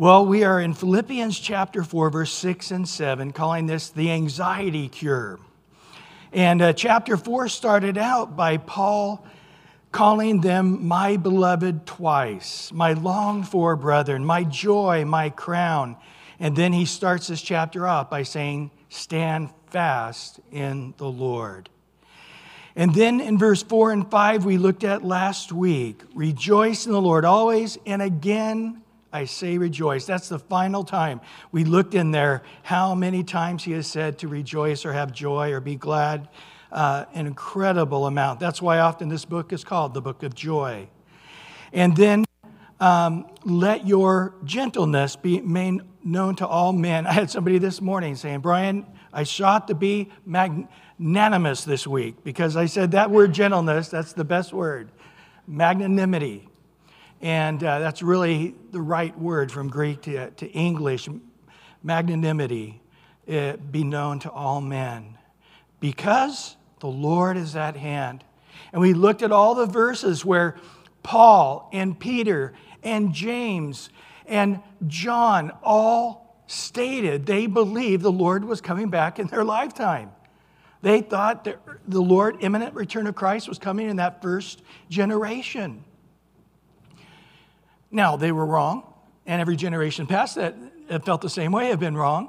Well, we are in Philippians chapter 4, verse 6 and 7, calling this the anxiety cure. And uh, chapter 4 started out by Paul calling them my beloved twice, my longed for brethren, my joy, my crown. And then he starts this chapter off by saying, Stand fast in the Lord. And then in verse 4 and 5, we looked at last week rejoice in the Lord always, and again, I say rejoice. That's the final time. We looked in there how many times he has said to rejoice or have joy or be glad. Uh, an incredible amount. That's why often this book is called the book of joy. And then um, let your gentleness be made known to all men. I had somebody this morning saying, Brian, I sought to be magnanimous this week because I said that word gentleness, that's the best word. Magnanimity. And uh, that's really the right word from Greek to, to English magnanimity, uh, be known to all men. Because the Lord is at hand. And we looked at all the verses where Paul and Peter and James and John all stated they believed the Lord was coming back in their lifetime. They thought the Lord, imminent return of Christ, was coming in that first generation. Now, they were wrong, and every generation past that felt the same way have been wrong.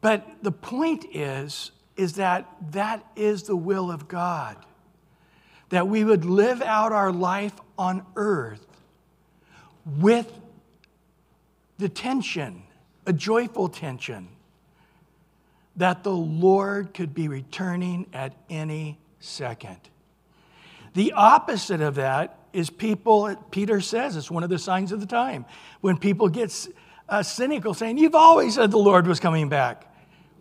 But the point is, is that that is the will of God. That we would live out our life on earth with the tension, a joyful tension, that the Lord could be returning at any second. The opposite of that is people, Peter says, it's one of the signs of the time, when people get uh, cynical saying, You've always said the Lord was coming back.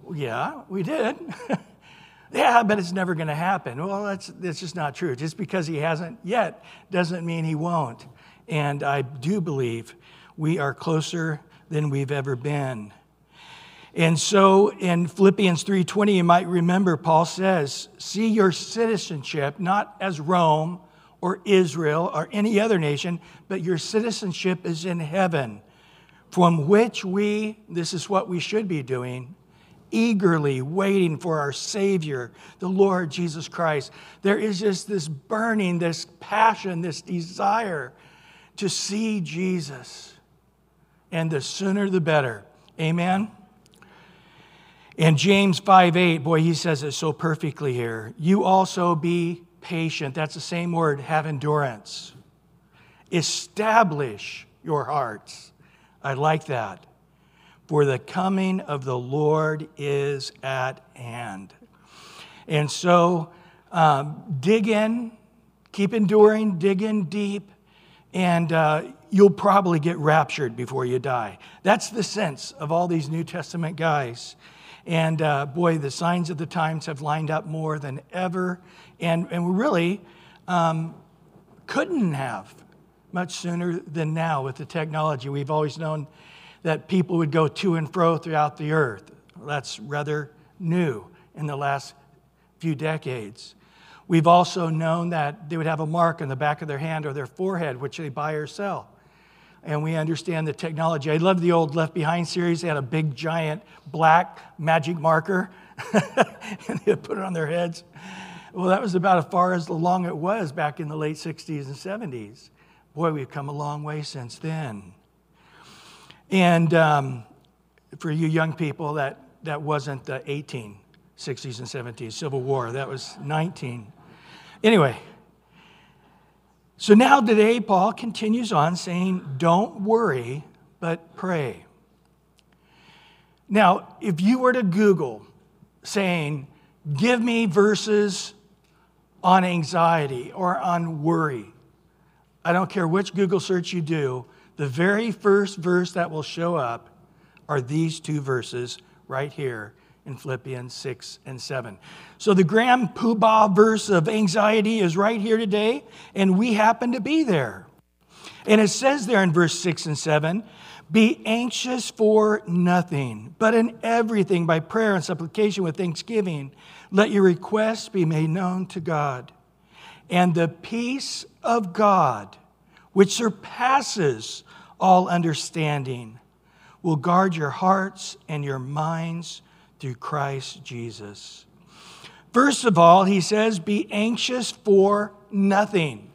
Well, yeah, we did. yeah, but it's never going to happen. Well, that's, that's just not true. Just because he hasn't yet doesn't mean he won't. And I do believe we are closer than we've ever been. And so in Philippians 3:20 you might remember Paul says, "See your citizenship not as Rome or Israel or any other nation, but your citizenship is in heaven, from which we, this is what we should be doing, eagerly waiting for our Savior, the Lord Jesus Christ. There is just this burning, this passion, this desire to see Jesus. And the sooner the better. Amen. And James 5 8, boy, he says it so perfectly here. You also be patient. That's the same word, have endurance. Establish your hearts. I like that. For the coming of the Lord is at hand. And so um, dig in, keep enduring, dig in deep, and uh, you'll probably get raptured before you die. That's the sense of all these New Testament guys. And uh, boy, the signs of the times have lined up more than ever. And, and we really um, couldn't have much sooner than now with the technology. We've always known that people would go to and fro throughout the earth. That's rather new in the last few decades. We've also known that they would have a mark on the back of their hand or their forehead, which they buy or sell and we understand the technology. I love the old Left Behind series. They had a big, giant, black magic marker, and they put it on their heads. Well, that was about as far as long it was back in the late 60s and 70s. Boy, we've come a long way since then. And um, for you young people, that, that wasn't the 1860s and 70s Civil War. That was 19. Anyway, so now today, Paul continues on saying, Don't worry, but pray. Now, if you were to Google saying, Give me verses on anxiety or on worry, I don't care which Google search you do, the very first verse that will show up are these two verses right here in Philippians 6 and 7. So the grand poobah verse of anxiety is right here today, and we happen to be there. And it says there in verse 6 and 7 Be anxious for nothing, but in everything by prayer and supplication with thanksgiving, let your requests be made known to God. And the peace of God, which surpasses all understanding will guard your hearts and your minds through Christ Jesus. First of all, he says, be anxious for nothing.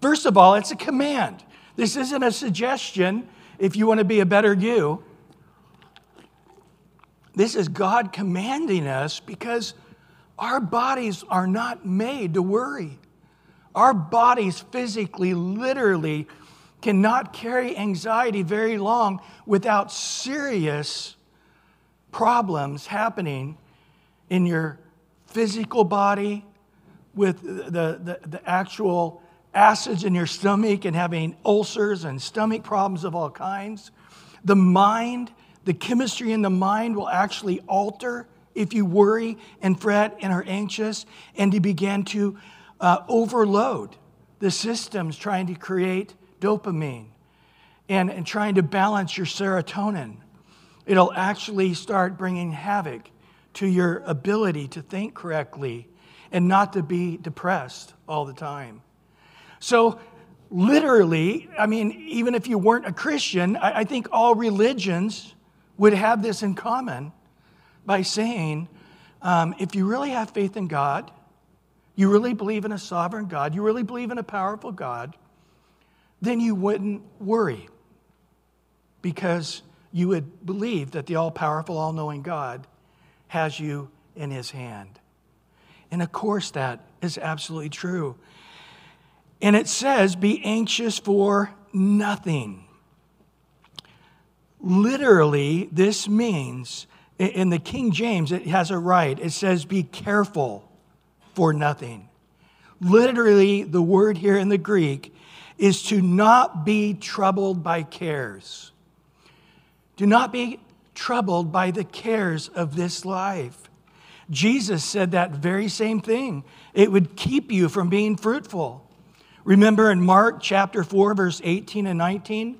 First of all, it's a command. This isn't a suggestion if you want to be a better you. This is God commanding us because our bodies are not made to worry. Our bodies physically, literally, cannot carry anxiety very long without serious problems happening in your physical body, with the, the, the, actual acids in your stomach and having ulcers and stomach problems of all kinds. The mind, the chemistry in the mind will actually alter if you worry and fret and are anxious and you begin to uh, overload the systems trying to create dopamine and, and trying to balance your serotonin. It'll actually start bringing havoc to your ability to think correctly and not to be depressed all the time. So, literally, I mean, even if you weren't a Christian, I, think all religions would have this in common by saying, um, if you really have faith in God, you really believe in a sovereign God, you really believe in a powerful God, then you wouldn't worry because you would believe that the all powerful, all knowing God has you in his hand. And of course, that is absolutely true. And it says, be anxious for nothing. Literally, this means, in the King James, it has a right. It says, be careful for nothing. Literally, the word here in the Greek is to not be troubled by cares. Do not be troubled by the cares of this life. Jesus said that very same thing. It would keep you from being fruitful. Remember in Mark chapter 4, verse 18 and 19?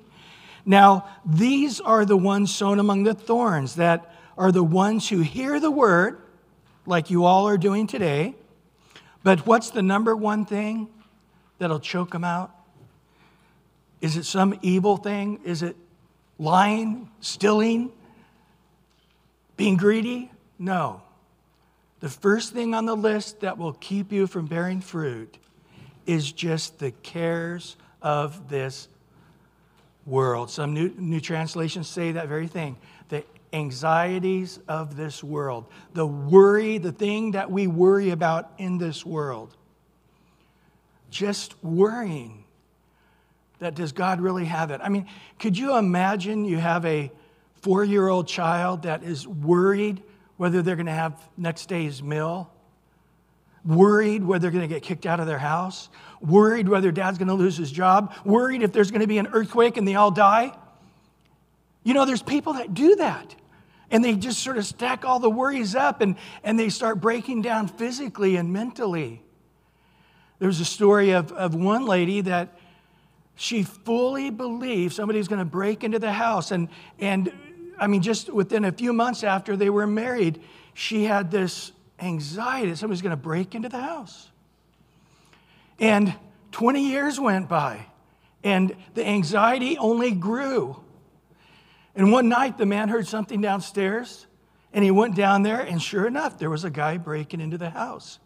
Now, these are the ones sown among the thorns that are the ones who hear the word, like you all are doing today. But what's the number one thing that'll choke them out? Is it some evil thing? Is it lying, stealing, being greedy? No. The first thing on the list that will keep you from bearing fruit is just the cares of this world. Some new, new translations say that very thing the anxieties of this world, the worry, the thing that we worry about in this world. Just worrying that does God really have it? I mean, could you imagine you have a four year old child that is worried whether they're going to have next day's meal? Worried whether they're going to get kicked out of their house? Worried whether dad's going to lose his job? Worried if there's going to be an earthquake and they all die? You know, there's people that do that. And they just sort of stack all the worries up and, and they start breaking down physically and mentally. There's a story of, of one lady that she fully believed somebody was going to break into the house. And, and I mean, just within a few months after they were married, she had this anxiety that somebody's going to break into the house. And 20 years went by, and the anxiety only grew. And one night, the man heard something downstairs, and he went down there, and sure enough, there was a guy breaking into the house.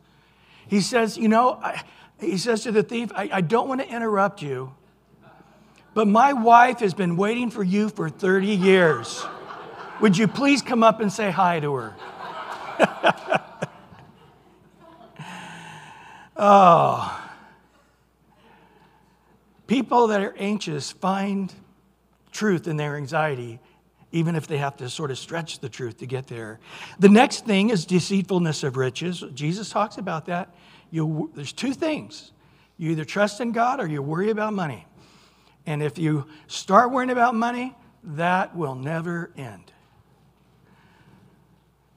He says, You know, I, he says to the thief, I, I don't want to interrupt you, but my wife has been waiting for you for 30 years. Would you please come up and say hi to her? oh. People that are anxious find truth in their anxiety, even if they have to sort of stretch the truth to get there. The next thing is deceitfulness of riches. Jesus talks about that. You, there's two things you either trust in God or you worry about money. And if you start worrying about money, that will never end.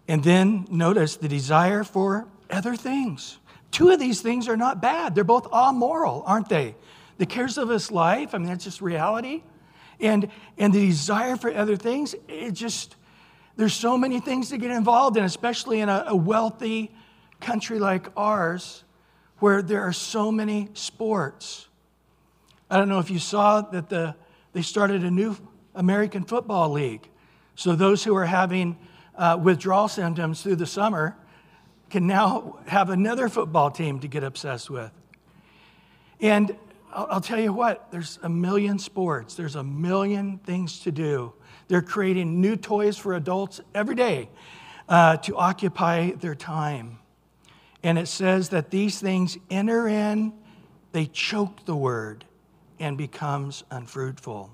And then notice the desire for other things. Two of these things are not bad. They're both amoral, aren't they? The cares of this life, I mean, that's just reality. And, and the desire for other things, it just, there's so many things to get involved in, especially in a, a wealthy country like ours, where there are so many sports. I don't know if you saw that the, they started a new American Football League. So those who are having uh, withdrawal symptoms through the summer can now have another football team to get obsessed with. And I'll, I'll tell you what, there's a million sports, there's a million things to do. They're creating new toys for adults every day uh, to occupy their time. And it says that these things enter in, they choke the word, and becomes unfruitful.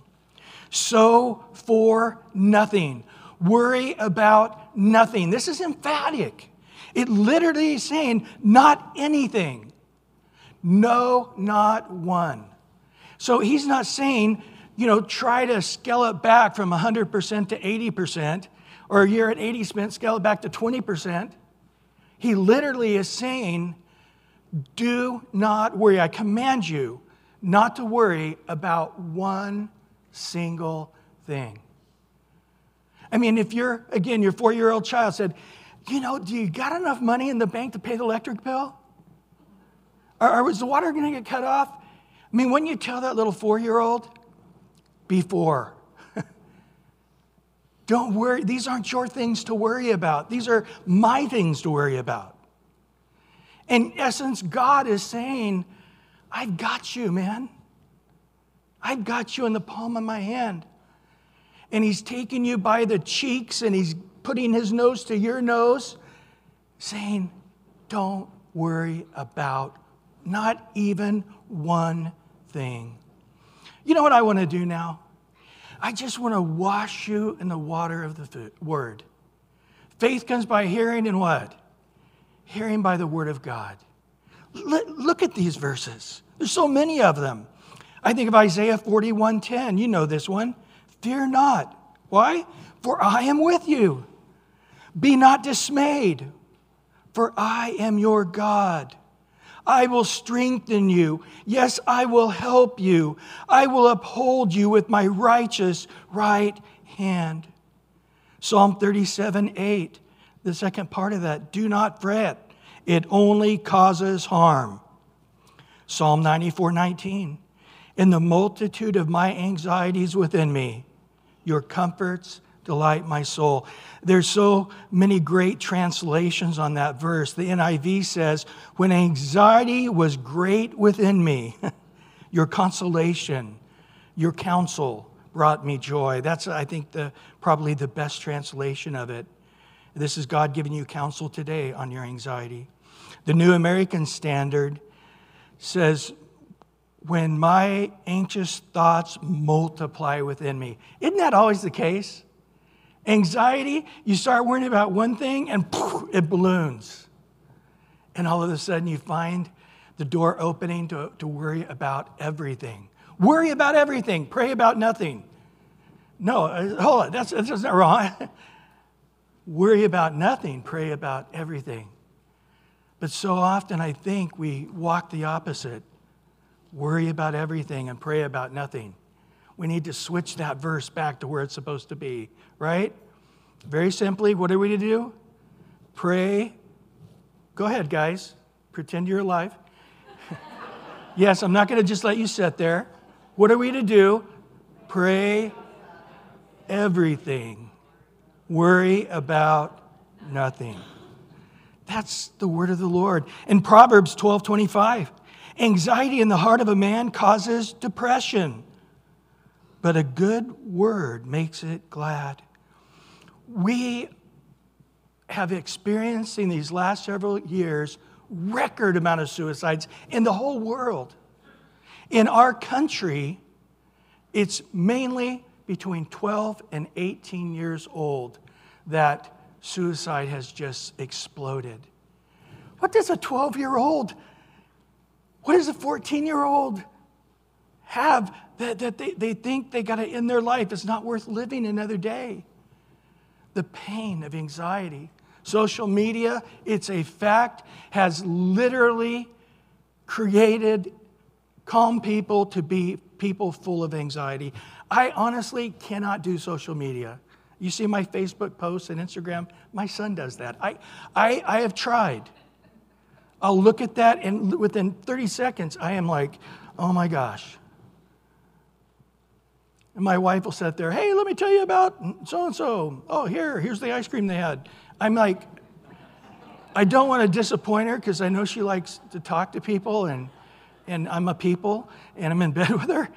So for nothing. Worry about nothing. This is emphatic. It literally is saying, not anything. No, not one. So he's not saying, you know, try to scale it back from 100% to 80%, or you're at 80%, scale it back to 20%. He literally is saying, do not worry. I command you not to worry about one single thing. I mean, if you're, again, your four year old child said, you know, do you got enough money in the bank to pay the electric bill? Or, or was the water going to get cut off? I mean, when you tell that little four year old, before. Don't worry, these aren't your things to worry about. These are my things to worry about. In essence, God is saying, I've got you, man. I've got you in the palm of my hand. And He's taking you by the cheeks and He's putting His nose to your nose, saying, Don't worry about not even one thing. You know what I want to do now? I just want to wash you in the water of the word. Faith comes by hearing and what? Hearing by the word of God. Look at these verses. There's so many of them. I think of Isaiah 41:10. You know this one. Fear not. Why? For I am with you. Be not dismayed, for I am your God. I will strengthen you. Yes, I will help you. I will uphold you with my righteous right hand. Psalm 37 8, the second part of that. Do not fret, it only causes harm. Psalm 94 19. In the multitude of my anxieties within me, your comforts delight my soul. There's so many great translations on that verse. The NIV says, When anxiety was great within me, your consolation, your counsel brought me joy. That's, I think, the, probably the best translation of it. This is God giving you counsel today on your anxiety. The New American Standard says, When my anxious thoughts multiply within me. Isn't that always the case? Anxiety, you start worrying about one thing and poof, it balloons. And all of a sudden you find the door opening to, to worry about everything. Worry about everything, pray about nothing. No, uh, hold on, that's, that's not wrong. worry about nothing, pray about everything. But so often I think we walk the opposite worry about everything and pray about nothing. We need to switch that verse back to where it's supposed to be right? Very simply, what are we to do? Pray. Go ahead, guys. Pretend you're alive. yes, I'm not going to just let you sit there. What are we to do? Pray everything. Worry about nothing. That's the word of the Lord. In Proverbs 12 25, anxiety in the heart of a man causes depression but a good word makes it glad. We have experienced in these last several years record amount of suicides in the whole world. In our country, it's mainly between 12 and 18 years old that suicide has just exploded. What does a 12 year old, what does a 14 year old have that, that they, they think they got to end their life. It's not worth living another day. The pain of anxiety. Social media, it's a fact, has literally created calm people to be people full of anxiety. I honestly cannot do social media. You see my Facebook posts and Instagram? My son does that. I, I, I have tried. I'll look at that, and within 30 seconds, I am like, oh my gosh, And my wife will sit there, hey, let me tell you about so and so. Oh, here, here's the ice cream they had. I'm like, I don't want to disappoint her because I know she likes to talk to people and, and I'm a people and I'm in bed with her.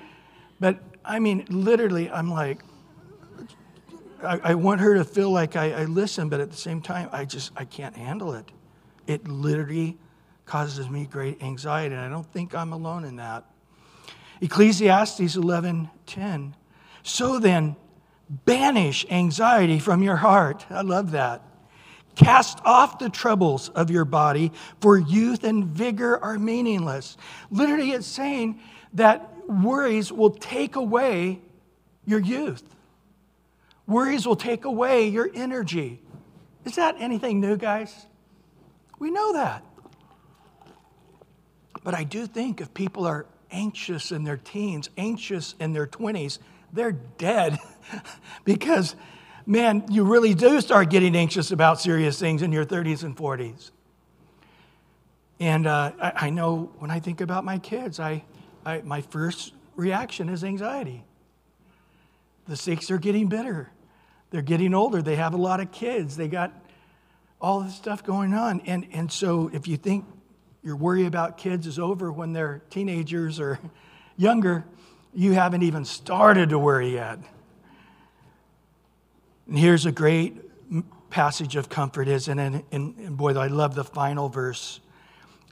But I mean, literally, I'm like, I, I want her to feel like I, I listen, but at the same time, I just, I can't handle it. It literally causes me great anxiety, and I don't think I'm alone in that. Ecclesiastes 11:10. So then, banish anxiety from your heart. I love that. Cast off the troubles of your body, for youth and vigor are meaningless. Literally, it's saying that worries will take away your youth. Worries will take away your energy. Is that anything new, guys? We know that. But I do think if people are anxious in their teens, anxious in their 20s, they're dead because man, you really do start getting anxious about serious things in your 30s and 40s. And uh, I, I, know when I think about my kids, I, I, my first reaction is anxiety. The stakes are getting bitter. They're getting older. They have a lot of kids. They got all this stuff going on. And, and so if you think your worry about kids is over when they're teenagers or younger, you haven't even started to worry yet. And here's a great passage of comfort is and, and, and boy i love the final verse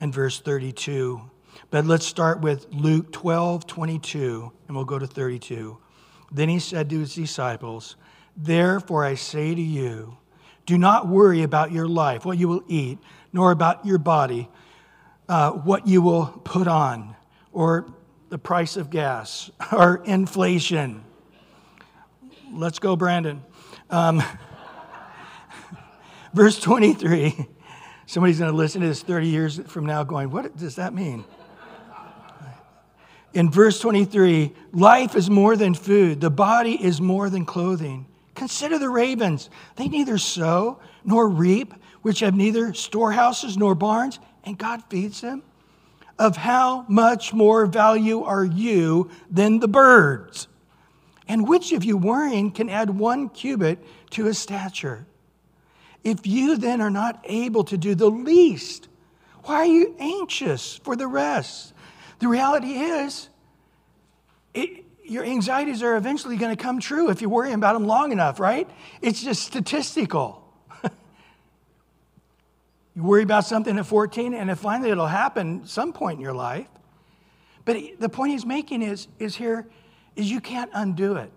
in verse 32 but let's start with luke 12 22 and we'll go to 32 then he said to his disciples therefore i say to you do not worry about your life what you will eat nor about your body uh, what you will put on or the price of gas or inflation let's go brandon um, verse 23. Somebody's going to listen to this 30 years from now going, What does that mean? In verse 23, life is more than food, the body is more than clothing. Consider the ravens. They neither sow nor reap, which have neither storehouses nor barns, and God feeds them. Of how much more value are you than the birds? And which of you worrying can add one cubit to his stature? If you then are not able to do the least, why are you anxious for the rest? The reality is, it, your anxieties are eventually going to come true if you worry about them long enough, right? It's just statistical. you worry about something at 14, and if finally it'll happen some point in your life. But the point he's making is, is here is you can't undo it.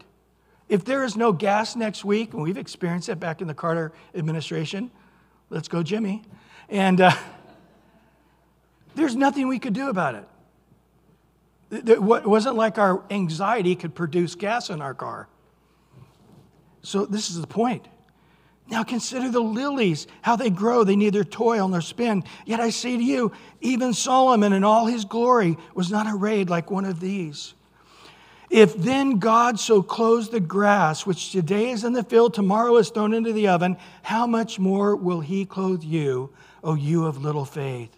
If there is no gas next week, and we've experienced it back in the Carter administration, let's go, Jimmy. And uh, there's nothing we could do about it. It wasn't like our anxiety could produce gas in our car. So, this is the point. Now consider the lilies, how they grow. They neither toil nor spin. Yet I say to you, even Solomon in all his glory was not arrayed like one of these. If then God so clothes the grass, which today is in the field, tomorrow is thrown into the oven, how much more will he clothe you, O you of little faith?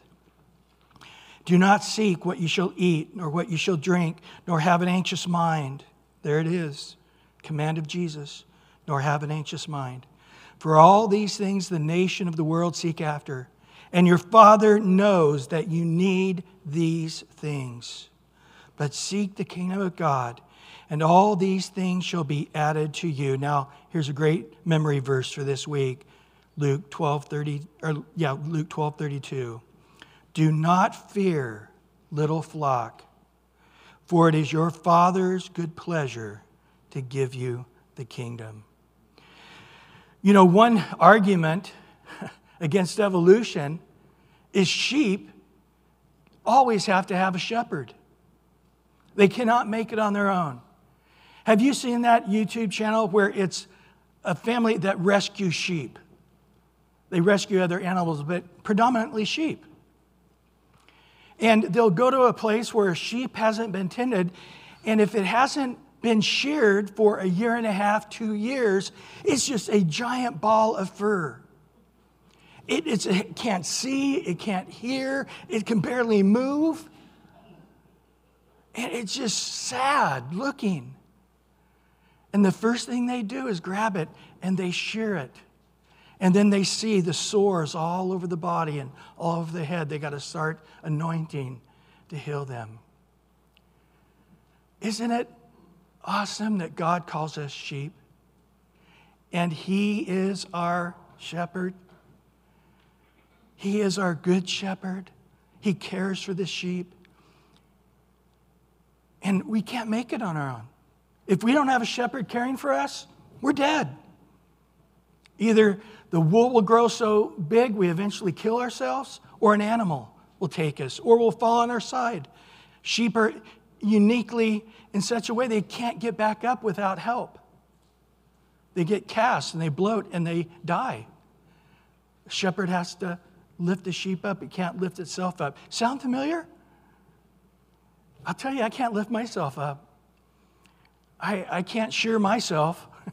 Do not seek what you shall eat, nor what you shall drink, nor have an anxious mind. There it is, command of Jesus, nor have an anxious mind. For all these things the nation of the world seek after, and your Father knows that you need these things but seek the kingdom of God, and all these things shall be added to you. Now, here's a great memory verse for this week. Luke 12, 30, or yeah, Luke 12, 32. Do not fear, little flock, for it is your Father's good pleasure to give you the kingdom. You know, one argument against evolution is sheep always have to have a shepherd. They cannot make it on their own. Have you seen that YouTube channel where it's a family that rescues sheep? They rescue other animals, but predominantly sheep. And they'll go to a place where a sheep hasn't been tended, and if it hasn't been sheared for a year and a half, two years, it's just a giant ball of fur. It, it can't see, it can't hear, it can barely move. And it's just sad looking. And the first thing they do is grab it and they shear it. And then they see the sores all over the body and all over the head. They got to start anointing to heal them. Isn't it awesome that God calls us sheep? And He is our shepherd. He is our good shepherd. He cares for the sheep. And we can't make it on our own. If we don't have a shepherd caring for us, we're dead. Either the wool will grow so big we eventually kill ourselves, or an animal will take us, or we'll fall on our side. Sheep are uniquely in such a way they can't get back up without help. They get cast and they bloat and they die. The shepherd has to lift the sheep up, it can't lift itself up. Sound familiar? I'll tell you, I can't lift myself up. I, I can't shear myself.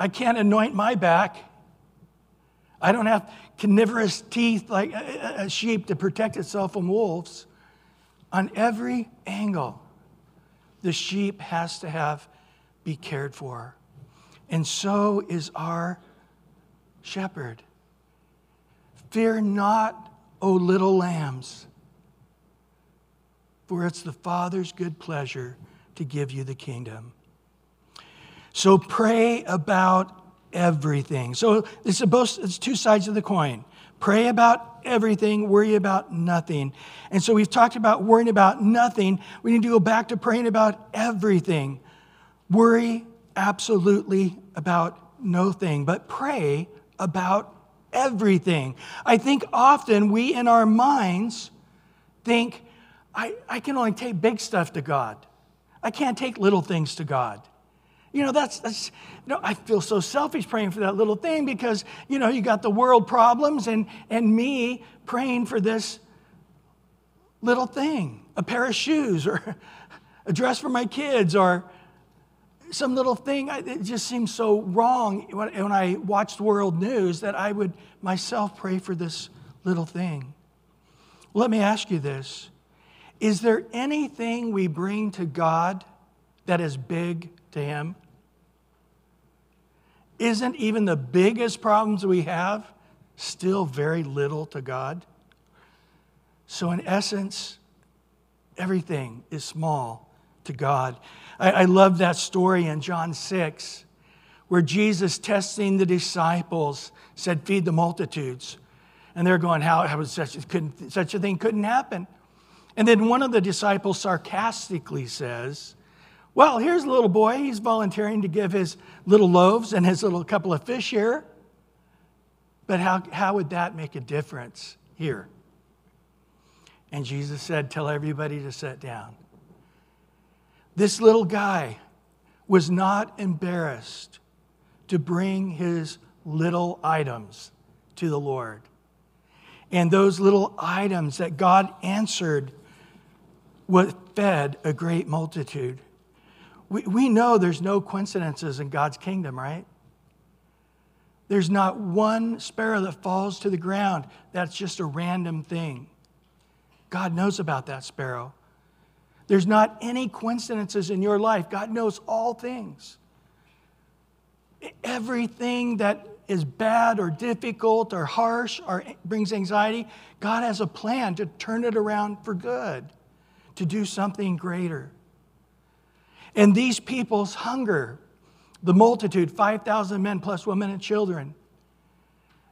I can't anoint my back. I don't have carnivorous teeth like a, sheep to protect itself from wolves. On every angle, the sheep has to have be cared for. And so is our shepherd. Fear not, O little lambs, for it's the Father's good pleasure to give you the kingdom. So pray about everything. So it's both, it's two sides of the coin. Pray about everything, worry about nothing. And so we've talked about worrying about nothing. We need to go back to praying about everything. Worry absolutely about no thing, but pray about everything. I think often we in our minds think, I, I can only take big stuff to God. I can't take little things to God. You know, that's, that's you know, I feel so selfish praying for that little thing because, you know, you got the world problems and, and me praying for this little thing a pair of shoes or a dress for my kids or some little thing. It just seems so wrong when, when I watched world news that I would myself pray for this little thing. Let me ask you this Is there anything we bring to God that is big to Him? Isn't even the biggest problems we have still very little to God? So, in essence, everything is small to God. I, I love that story in John 6 where Jesus, testing the disciples, said, Feed the multitudes. And they're going, How, how such, such a thing couldn't happen? And then one of the disciples sarcastically says, well, here's a little boy. He's volunteering to give his little loaves and his little couple of fish here. But how, how would that make a difference here? And Jesus said, Tell everybody to sit down. This little guy was not embarrassed to bring his little items to the Lord. And those little items that God answered what fed a great multitude. We, we know there's no coincidences in God's kingdom, right? There's not one sparrow that falls to the ground that's just a random thing. God knows about that sparrow. There's not any coincidences in your life. God knows all things. Everything that is bad or difficult or harsh or brings anxiety, God has a plan to turn it around for good, to do something greater. And these people's hunger, the multitude, 5,000 men plus women and children,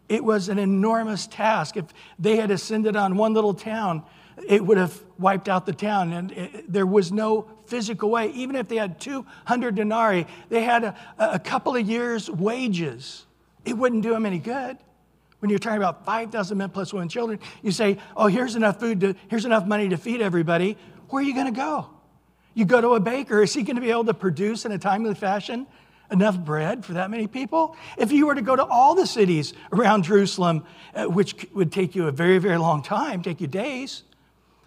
it was an enormous task. If they had ascended on one little town, it would have wiped out the town. And it, there was no physical way. Even if they had 200 denarii, they had a, a couple of years' wages. It wouldn't do them any good. When you're talking about 5,000 men plus women and children, you say, oh, here's enough food, to, here's enough money to feed everybody. Where are you going to go? You go to a baker, is he going to be able to produce in a timely fashion enough bread for that many people? If you were to go to all the cities around Jerusalem, uh, which would take you a very, very long time, take you days,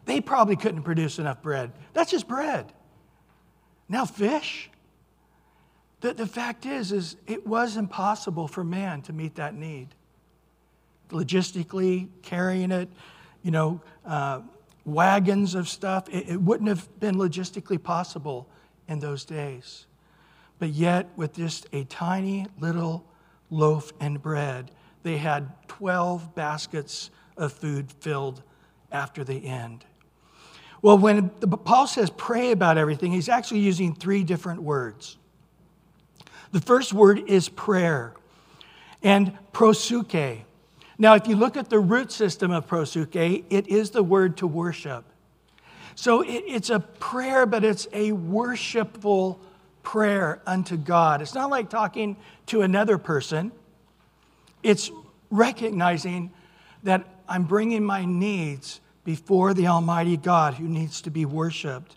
they probably couldn't produce enough bread. That's just bread. Now, fish. The, the fact is, is it was impossible for man to meet that need. Logistically, carrying it, you know, uh, wagons of stuff. It, it wouldn't have been logistically possible in those days. But yet, with just a tiny little loaf and bread, they had 12 baskets of food filled after the end. Well, when Paul says pray about everything, he's actually using three different words. The first word is prayer and proseuche. Now, if you look at the root system of proseuche, it is the word to worship. So it, it's a prayer, but it's a worshipful prayer unto God. It's not like talking to another person, it's recognizing that I'm bringing my needs before the Almighty God who needs to be worshiped.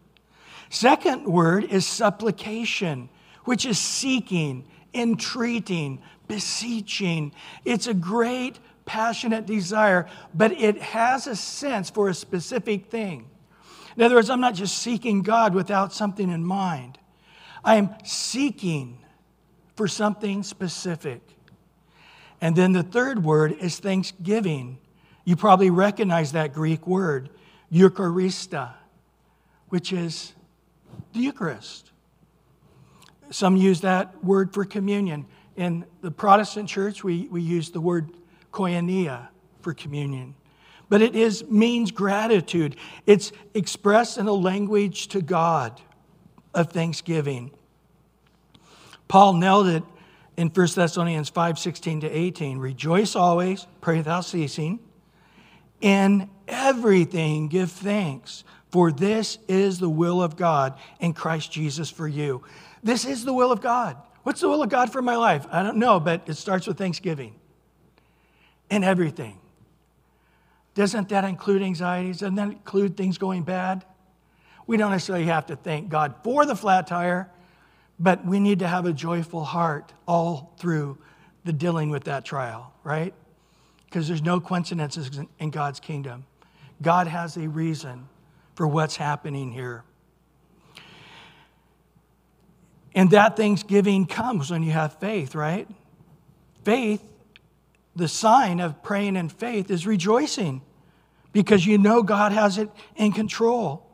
Second word is supplication, which is seeking, entreating, beseeching. It's a great, passionate desire, but it has a sense for a specific thing. In other words, I'm not just seeking God without something in mind, I am seeking for something specific. And then the third word is thanksgiving. You probably recognize that Greek word, Eucharistia, which is the Eucharist. Some use that word for communion. In the Protestant church, we, we use the word koinonia for communion. But it is, means gratitude. It's expressed in a language to God of thanksgiving. Paul nailed it in 1 Thessalonians 5 16 to 18. Rejoice always, pray without ceasing. In everything give thanks, for this is the will of God in Christ Jesus for you. This is the will of God. What's the will of God for my life? I don't know, but it starts with thanksgiving. In everything. Doesn't that include anxieties? Doesn't that include things going bad? We don't necessarily have to thank God for the flat tire, but we need to have a joyful heart all through the dealing with that trial, right? Because there's no coincidences in God's kingdom. God has a reason for what's happening here. And that thanksgiving comes when you have faith, right? Faith, the sign of praying in faith, is rejoicing because you know God has it in control.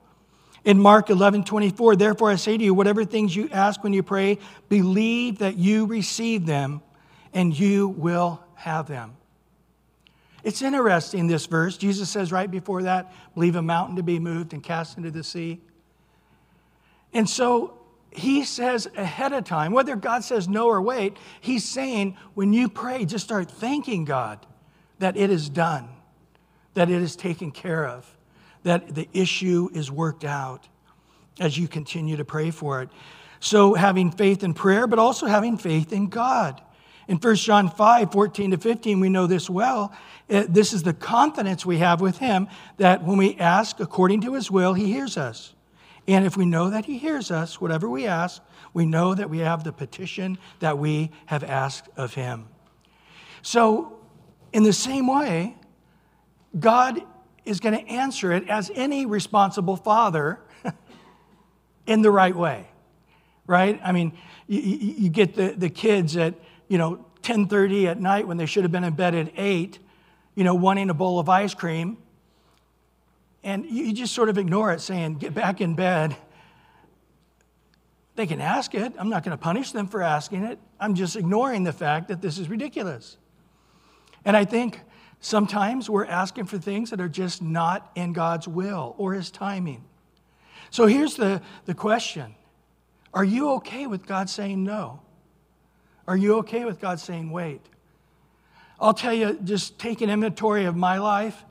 In Mark 11, 24, therefore I say to you, whatever things you ask when you pray, believe that you receive them and you will have them. It's interesting, this verse. Jesus says right before that, believe a mountain to be moved and cast into the sea. And so he says ahead of time, whether God says no or wait, he's saying when you pray, just start thanking God that it is done, that it is taken care of that the issue is worked out as you continue to pray for it. So, having faith in prayer, but also having faith in God. In 1 John 5 14 to 15, we know this well. This is the confidence we have with Him that when we ask according to His will, He hears us. And if we know that He hears us, whatever we ask, we know that we have the petition that we have asked of Him. So, in the same way, God is going to answer it as any responsible father in the right way right i mean you, you, get the, the kids at you know 10.30 at night when they should have been in bed at 8 you know wanting a bowl of ice cream and you just sort of ignore it saying get back in bed they can ask it i'm not going to punish them for asking it i'm just ignoring the fact that this is ridiculous and i think Sometimes we're asking for things that are just not in God's will or His timing. So here's the, the question Are you okay with God saying no? Are you okay with God saying wait? I'll tell you, just take an inventory of my life.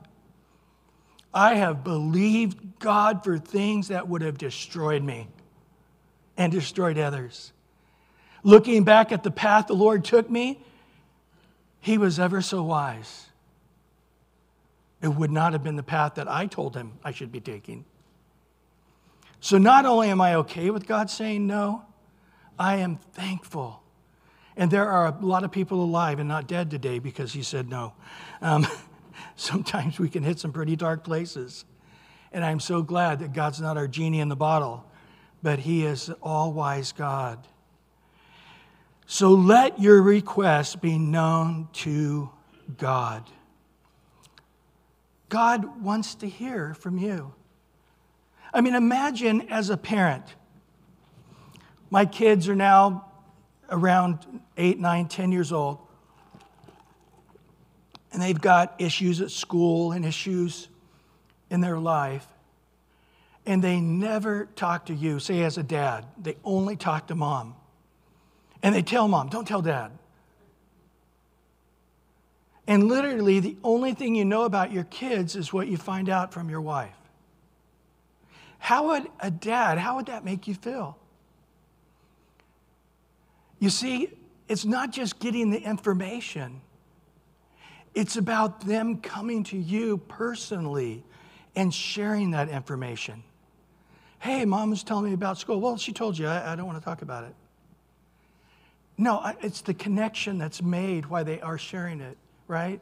I have believed God for things that would have destroyed me and destroyed others. Looking back at the path the Lord took me, He was ever so wise it would not have been the path that I told him I should be taking. So not only am I okay with God saying no, I am thankful. And there are a lot of people alive and not dead today because he said no. Um, sometimes we can hit some pretty dark places. And I'm so glad that God's not our genie in the bottle, but he is all wise God. So let your request be known to God. God wants to hear from you. I mean, imagine as a parent, my kids are now around eight, nine, ten years old, and they've got issues at school and issues in their life, and they never talk to you, say as a dad, they only talk to mom. And they tell mom, don't tell dad. And literally, the only thing you know about your kids is what you find out from your wife. How would a dad, how would that make you feel? You see, it's not just getting the information, it's about them coming to you personally and sharing that information. Hey, mom was telling me about school. Well, she told you, I, I don't want to talk about it. No, it's the connection that's made why they are sharing it, right?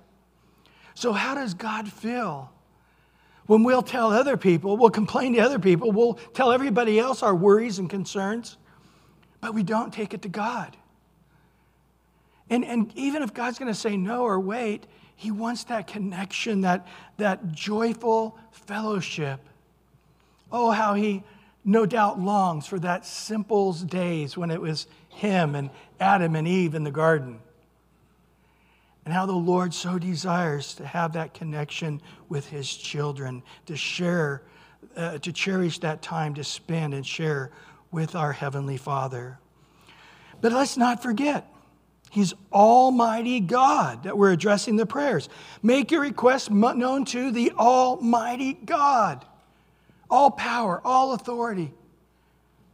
So, how does God feel? When we'll tell other people, we'll complain to other people, we'll tell everybody else our worries and concerns, but we don't take it to God. And, and even if God's going to say no or wait, He wants that connection, that, that joyful fellowship. Oh, how He no doubt longs for that simple days when it was Him and Adam and Eve in the garden. And how the Lord so desires to have that connection with His children, to share, uh, to cherish that time to spend and share with our Heavenly Father. But let's not forget, He's Almighty God that we're addressing the prayers. Make your requests known to the Almighty God. All power, all authority.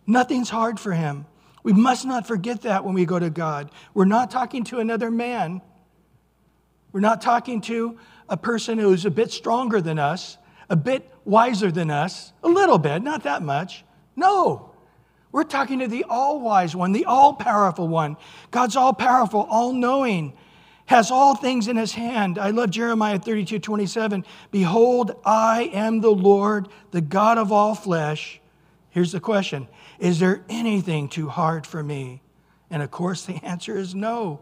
Nothing's hard for Him. We must not forget that when we go to God. We're not talking to another man. We're not talking to a person who's a bit stronger than us, a bit wiser than us, a little bit, not that much. No. We're talking to the all wise one, the all powerful one. God's all powerful, all knowing, has all things in his hand. I love Jeremiah 32 27. Behold, I am the Lord, the God of all flesh. Here's the question Is there anything too hard for me? And of course, the answer is no.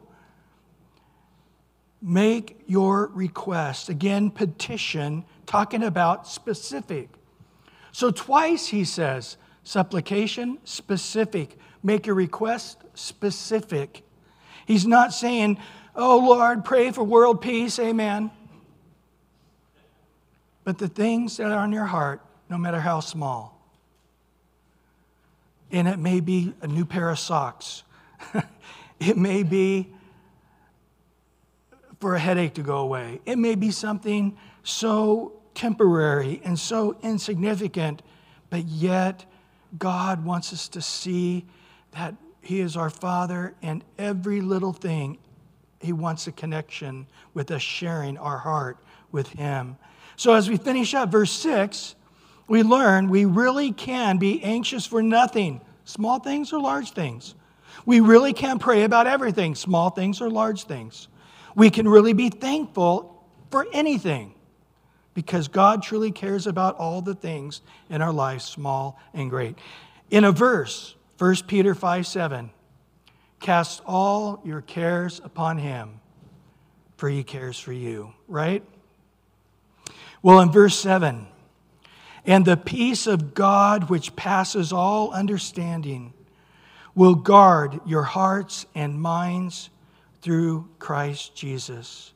Make your request. Again, petition, talking about specific. So, twice he says, Supplication, specific. Make your request, specific. He's not saying, Oh Lord, pray for world peace, amen. But the things that are on your heart, no matter how small, and it may be a new pair of socks, it may be for a headache to go away, it may be something so temporary and so insignificant, but yet God wants us to see that He is our Father, and every little thing, He wants a connection with us sharing our heart with Him. So, as we finish up verse 6, we learn we really can be anxious for nothing, small things or large things. We really can pray about everything, small things or large things. We can really be thankful for anything because God truly cares about all the things in our life, small and great. In a verse, 1 Peter 5 7, cast all your cares upon him, for he cares for you, right? Well, in verse 7, and the peace of God, which passes all understanding, will guard your hearts and minds through Christ Jesus.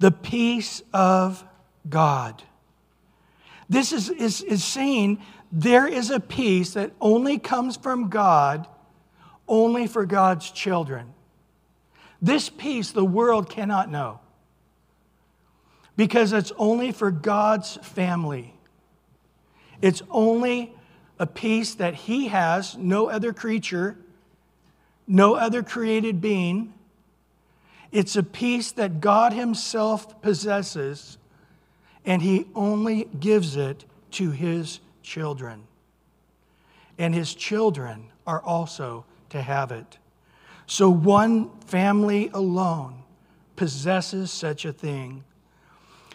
The peace of God. This is, is, is saying there is a peace that only comes from God, only for God's children. This peace the world cannot know because it's only for God's family. It's only a peace that He has, no other creature, no other created being. It's a peace that God Himself possesses and he only gives it to his children. And his children are also to have it. So one family alone possesses such a thing.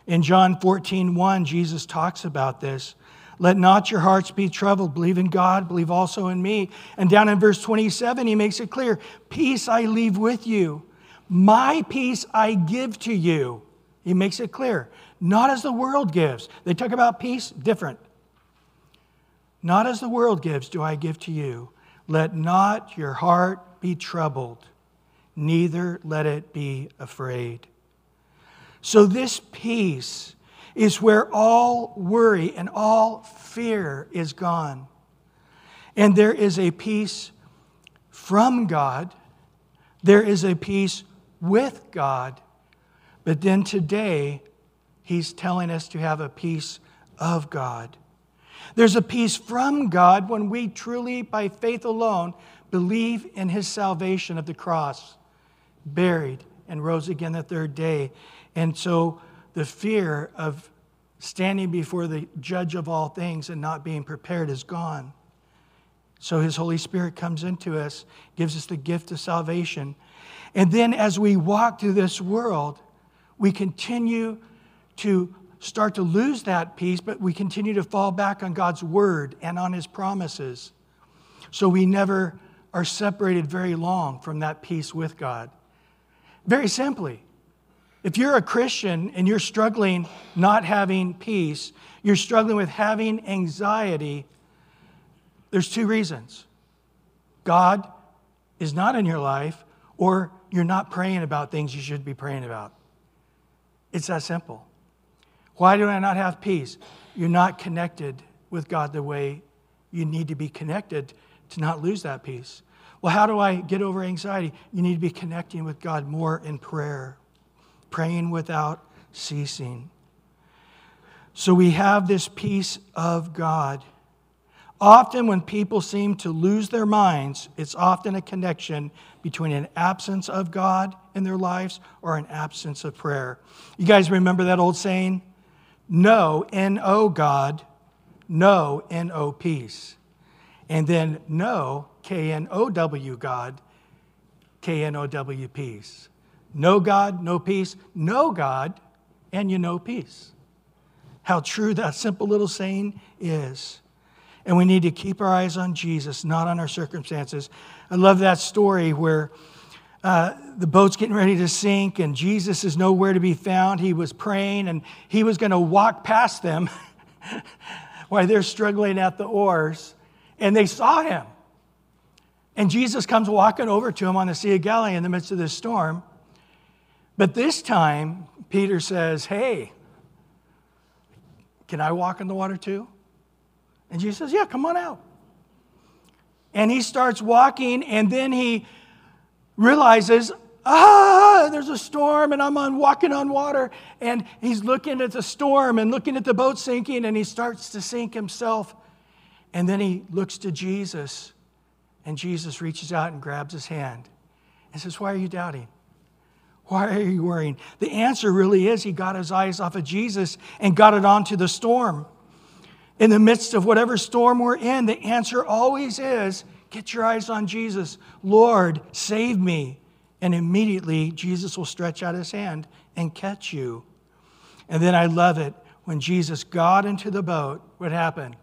In John 14, 1, Jesus talks about this. Let not your hearts be troubled. Believe in God, believe also in me. And down in verse 27, he makes it clear Peace I leave with you, my peace I give to you. He makes it clear not as the world gives. They talk about peace, different. Not as the world gives, do I give to you. Let not your heart be troubled, neither let it be afraid. So, this peace is where all worry and all fear is gone. And there is a peace from God, there is a peace with God. But then today, He's telling us to have a peace of God. There's a peace from God when we truly, by faith alone, believe in His salvation of the cross, buried, and rose again the third day. And so the fear of standing before the judge of all things and not being prepared is gone. So his Holy Spirit comes into us, gives us the gift of salvation. And then as we walk through this world, we continue to start to lose that peace, but we continue to fall back on God's word and on his promises. So we never are separated very long from that peace with God. Very simply, if you're a Christian and you're struggling not having peace, you're struggling with having anxiety, there's two reasons. God is not in your life, or you're not praying about things you should be praying about. It's that simple. Why do I not have peace? You're not connected with God the way you need to be connected to not lose that peace. Well, how do I get over anxiety? You need to be connecting with God more in prayer praying without ceasing. So we have this peace of God. Often, when people seem to lose their minds, it's often a connection between an absence of God in their lives or an absence of prayer. You guys remember that old saying? No, N O God, no, N O peace. And then no, K N O W God, K N O W peace. No God, no peace. No God, and you know peace. How true that simple little saying is. And we need to keep our eyes on Jesus, not on our circumstances. I love that story where uh, the boat's getting ready to sink and Jesus is nowhere to be found. He was praying and he was going to walk past them while they're struggling at the oars. And they saw him. And Jesus comes walking over to him on the Sea of Galilee in the midst of this storm. But this time, Peter says, Hey, can I walk in the water too? And Jesus says, Yeah, come on out. And he starts walking, and then he realizes, ah, there's a storm, and I'm on walking on water. And he's looking at the storm and looking at the boat sinking, and he starts to sink himself. And then he looks to Jesus, and Jesus reaches out and grabs his hand and says, Why are you doubting? Why are you worrying? The answer really is he got his eyes off of Jesus and got it onto the storm. In the midst of whatever storm we're in, the answer always is get your eyes on Jesus. Lord, save me. And immediately, Jesus will stretch out his hand and catch you. And then I love it. When Jesus got into the boat, what happened?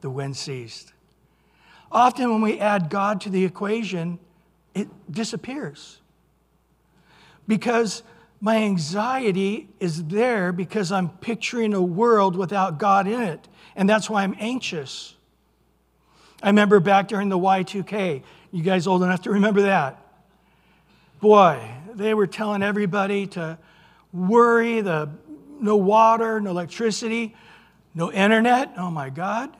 The wind ceased. Often, when we add God to the equation, it disappears because my anxiety is there because I'm picturing a world without God in it. And that's why I'm anxious. I remember back during the Y2K. You guys old enough to remember that? Boy, they were telling everybody to worry, the no water, no electricity, no internet. Oh my God.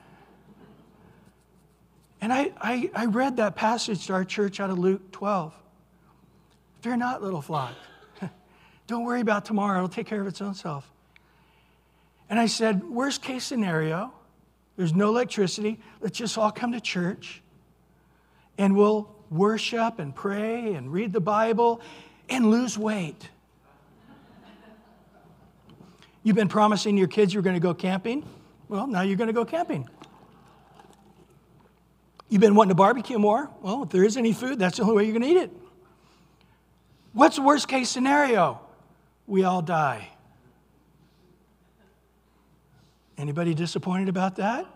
And I, I, I read that passage to our church out of Luke 12. Fear not, little flock. Don't worry about tomorrow, it'll take care of its own self. And I said, worst case scenario, there's no electricity. Let's just all come to church and we'll worship and pray and read the Bible and lose weight. You've been promising your kids you're going to go camping. Well, now you're going to go camping. You've been wanting to barbecue more. Well, if there is any food, that's the only way you're going to eat it. What's the worst case scenario? We all die. Anybody disappointed about that?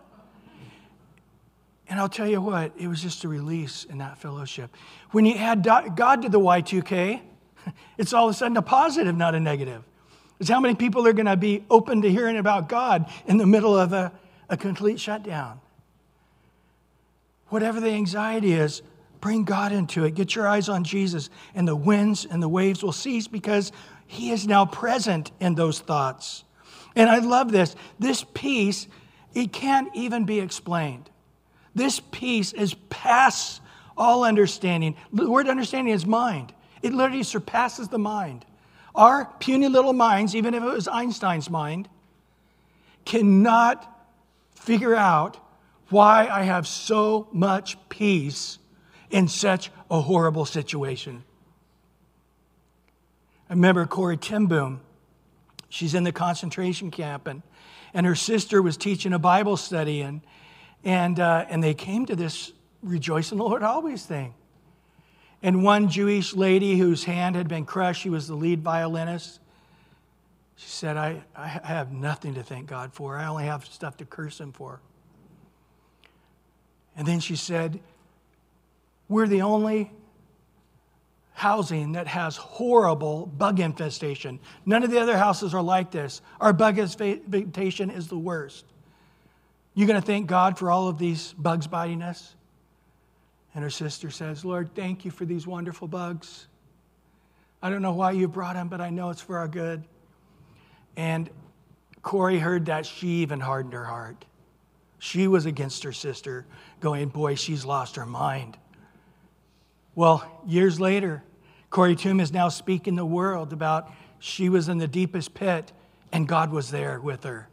And I'll tell you what, it was just a release in that fellowship. When you add God to the Y2K, it's all of a sudden a positive, not a negative. It's how many people are going to be open to hearing about God in the middle of a, a complete shutdown. Whatever the anxiety is, Bring God into it. Get your eyes on Jesus, and the winds and the waves will cease because He is now present in those thoughts. And I love this. This peace, it can't even be explained. This peace is past all understanding. The word understanding is mind, it literally surpasses the mind. Our puny little minds, even if it was Einstein's mind, cannot figure out why I have so much peace in such a horrible situation. I remember Corrie ten Boom. She's in the concentration camp, and, and her sister was teaching a Bible study, and, and, uh, and they came to this rejoice in the Lord always thing. And one Jewish lady whose hand had been crushed, she was the lead violinist. She said, I, I have nothing to thank God for. I only have stuff to curse Him for. And then she said, We're the only housing that has horrible bug infestation. None of the other houses are like this. Our bug infestation is the worst. You going to thank God for all of these bugs biting us? And her sister says, Lord, thank you for these wonderful bugs. I don't know why you brought them, but I know it's for our good. And Corrie heard that. She even hardened her heart. She was against her sister, going, Boy, she's lost her mind. Well, years later, Corrie Toom is now speaking the world about she was in the deepest pit and God was there with her.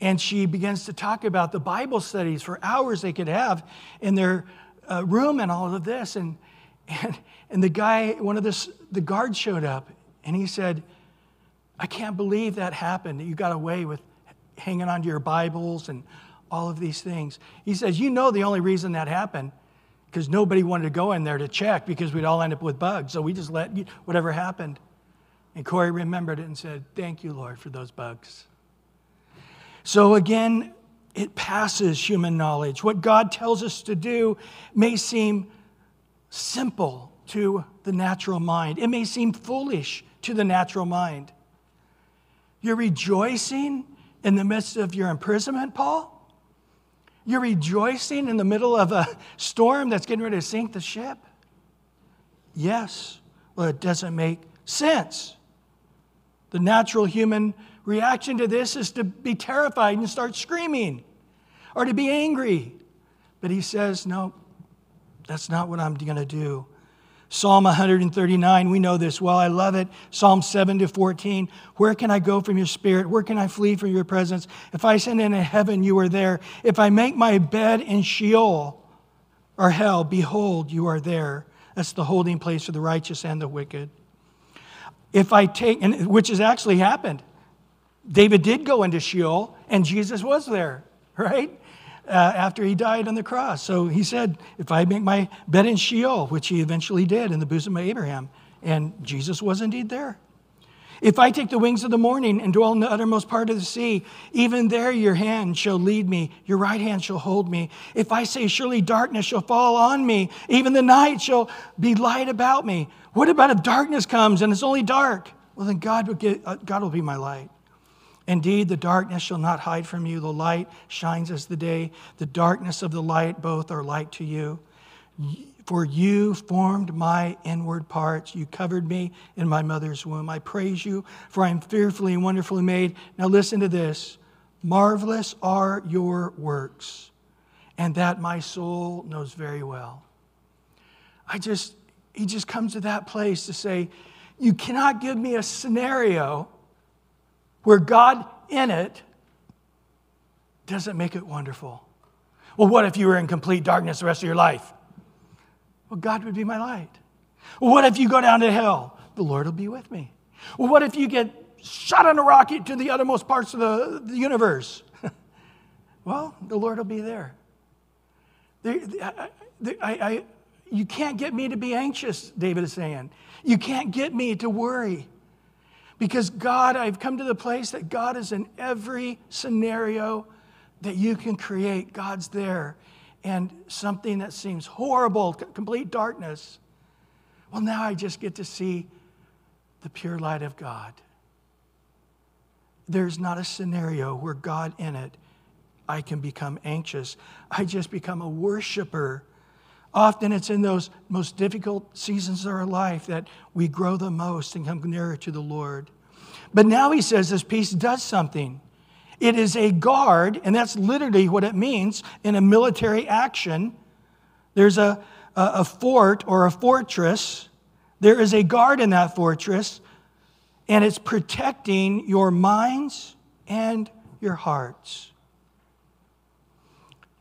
And she begins to talk about the Bible studies for hours they could have in their uh, room and all of this. And, and, and the guy, one of the, the guards showed up and he said, I can't believe that happened. You got away with hanging onto your Bibles and all of these things. He says, You know, the only reason that happened because nobody wanted to go in there to check because we'd all end up with bugs. So we just let whatever happened. And Corrie remembered it and said, Thank you, Lord, for those bugs. So again, it passes human knowledge. What God tells us to do may seem simple to the natural mind, it may seem foolish to the natural mind. You're rejoicing in the midst of your imprisonment, Paul? You're rejoicing in the middle of a storm that's getting ready to sink the ship? Yes. Well, it doesn't make sense. The natural human reaction to this is to be terrified and start screaming or to be angry. But he says, no, that's not what I'm going to do. Psalm 139, we know this well. I love it. Psalm 7 to 14. Where can I go from your spirit? Where can I flee from your presence? If I ascend into heaven, you are there. If I make my bed in Sheol or hell, behold, you are there. That's the holding place for the righteous and the wicked. If I take, and which has actually happened. David did go into Sheol, and Jesus was there, right? Uh, after he died on the cross. So he said, If I make my bed in Sheol, which he eventually did in the bosom of Abraham, and Jesus was indeed there. If I take the wings of the morning and dwell in the uttermost part of the sea, even there your hand shall lead me, your right hand shall hold me. If I say, Surely darkness shall fall on me, even the night shall be light about me. What about if darkness comes and it's only dark? Well, then God get, uh, God will be my light. Indeed, the darkness shall not hide from you. The light shines as the day. The darkness of the light, both are light to you. For you formed my inward parts. You covered me in my mother's womb. I praise you, for I am fearfully and wonderfully made. Now, listen to this marvelous are your works, and that my soul knows very well. I just, he just comes to that place to say, You cannot give me a scenario where God in it doesn't make it wonderful. Well, what if you were in complete darkness the rest of your life? Well, God would be my light. Well, what if you go down to hell? The Lord will be with me. Well, what if you get shot on a rocket to the uttermost parts of the, the universe? well, the Lord will be there. I, I, you can't get me to be anxious, David is saying. You can't get me to worry. Because God, I've come to the place that God is in every scenario that you can create. God's there. And something that seems horrible, complete darkness. Well, now I just get to see the pure light of God. There's not a scenario where God in it, I can become anxious. I just become a worshiper Often it's in those most difficult seasons of our life that we grow the most and come nearer to the Lord. But now he says this peace does something. It is a guard, and that's literally what it means in a military action. There's a, a, a fort or a fortress, there is a guard in that fortress, and it's protecting your minds and your hearts.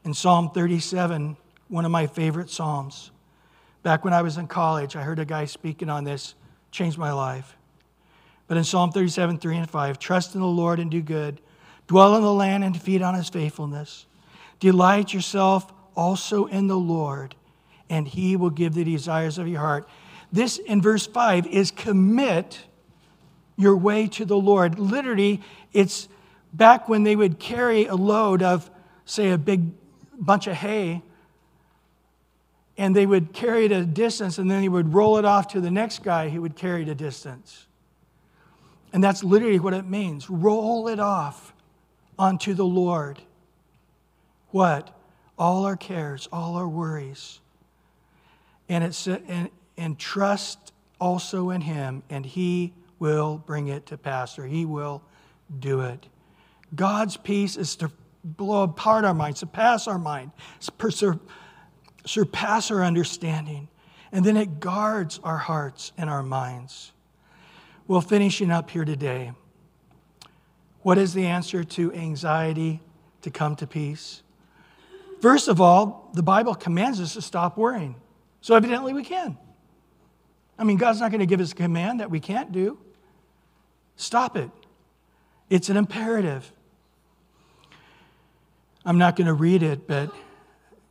In Psalm 37, one of my favorite Psalms, back when I was in college, I heard a guy speaking on this, changed my life. But in Psalm 37, 3 and 5, trust in the Lord and do good, dwell in the land and feed on his faithfulness. Delight yourself also in the Lord, and he will give the desires of your heart. This in verse 5 is commit your way to the Lord. Literally, it's back when they would carry a load of, say, a big bunch of hay, and they would carry it a distance, and then he would roll it off to the next guy who would carry it a distance. And that's literally what it means roll it off onto the Lord. What? All our cares, all our worries. And, it's, and, and trust also in Him, and He will bring it to pass, or He will do it. God's peace is to blow apart our minds, surpass our mind, surpass our understanding. And then it guards our hearts and our minds. Well, finishing up here today, what is the answer to anxiety to come to peace? First of all, the Bible commands us to stop worrying. So evidently we can. I mean, God's not going to give us a command that we can't do. Stop it. It's an imperative. I'm not going to read it, but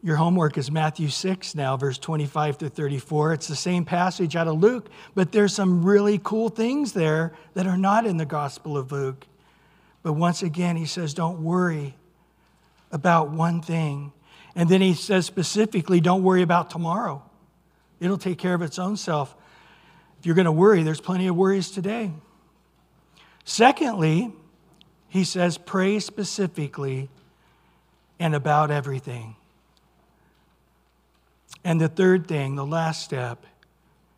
your homework is Matthew 6 now, verse 25 to 34. It's the same passage out of Luke, but there's some really cool things there that are not in the Gospel of Luke. But once again, he says, don't worry about one thing. And then he says specifically, don't worry about tomorrow. It'll take care of its own self. If you're going to worry, there's plenty of worries today. Secondly, he says, pray specifically and about everything. And the third thing, the last step,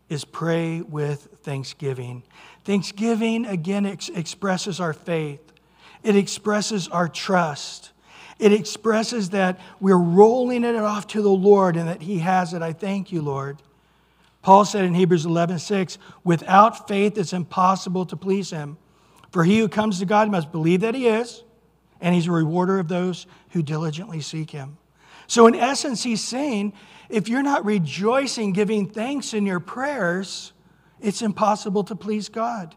is pray with thanksgiving. Thanksgiving, again, ex- expresses our faith, it expresses our trust. It expresses that we're rolling it off to the Lord and that He has it. I thank you, Lord. Paul said in Hebrews 11 6, without faith, it's impossible to please Him. For he who comes to God must believe that He is and he's a rewarder of those who diligently seek him. So, in essence, he's saying if you're not rejoicing, giving thanks in your prayers, it's impossible to please God.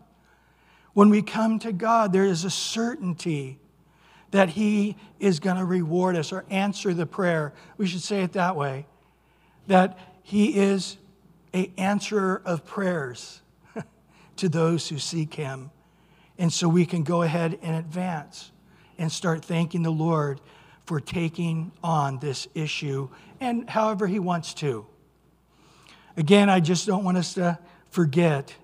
When we come to God, there is a certainty that He is going to reward us or answer the prayer. We should say it that way that He is a answerer of prayers to those who seek Him. And so we can go ahead and advance and start thanking the Lord for taking on this issue and however He wants to. Again, I just don't want us to forget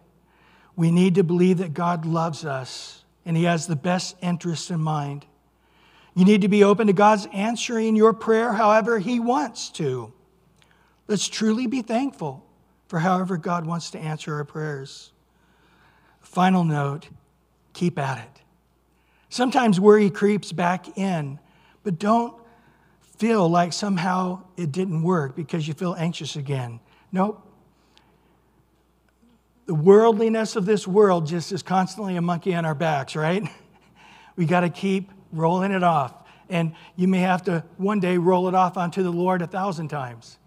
we need to believe that God loves us and He has the best interests in mind. You need to be open to God's answering your prayer however He wants to. Let's truly be thankful for however God wants to answer our prayers. Final note keep at it. Sometimes worry creeps back in, but don't feel like somehow it didn't work because you feel anxious again. Nope. The worldliness of this world just is constantly a monkey on our backs, right? We got to keep rolling it off. And you may have to one day roll it off onto the Lord a thousand times,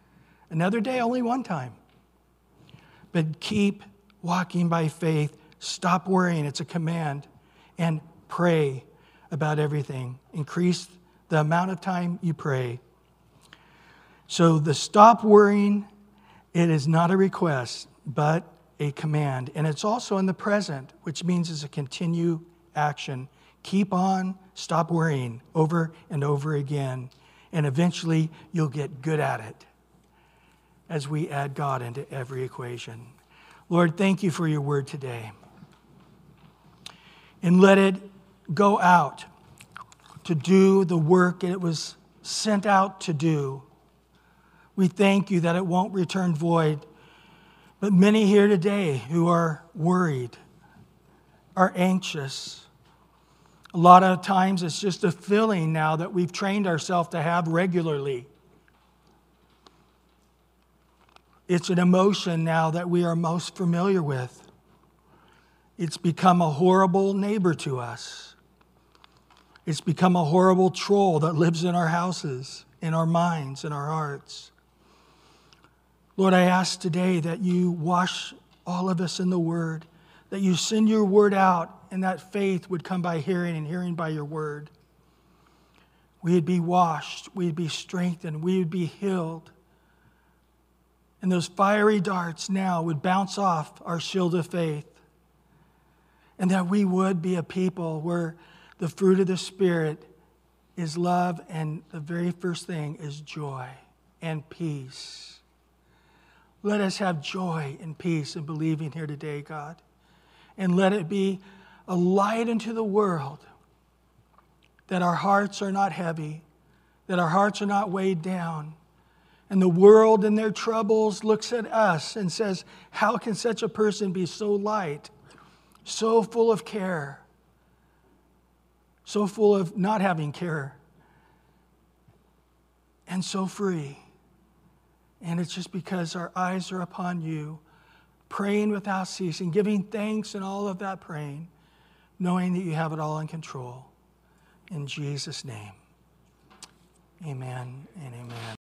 another day, only one time. But keep walking by faith. Stop worrying. It's a command. And pray about everything. Increase the amount of time you pray. So the stop worrying, it is not a request, but a command. And it's also in the present, which means it's a continue action. Keep on, stop worrying over and over again. And eventually you'll get good at it as we add God into every equation. Lord, thank you for your word today. And let it go out to do the work it was sent out to do. We thank you that it won't return void. But many here today who are worried, are anxious. A lot of times it's just a feeling now that we've trained ourselves to have regularly. It's an emotion now that we are most familiar with. It's become a horrible neighbor to us. It's become a horrible troll that lives in our houses, in our minds, in our hearts. Lord, I ask today that you wash all of us in the word, that you send your word out, and that faith would come by hearing and hearing by your word. We'd be washed, we'd be strengthened, we would be healed. And those fiery darts now would bounce off our shield of faith. And that we would be a people where the fruit of the Spirit is love, and the very first thing is joy and peace. Let us have joy and peace in believing here today, God. And let it be a light into the world that our hearts are not heavy, that our hearts are not weighed down. And the world in their troubles looks at us and says, How can such a person be so light, so full of care, so full of not having care, and so free? And it's just because our eyes are upon you, praying without ceasing, giving thanks and all of that praying, knowing that you have it all in control. In Jesus' name, amen and amen.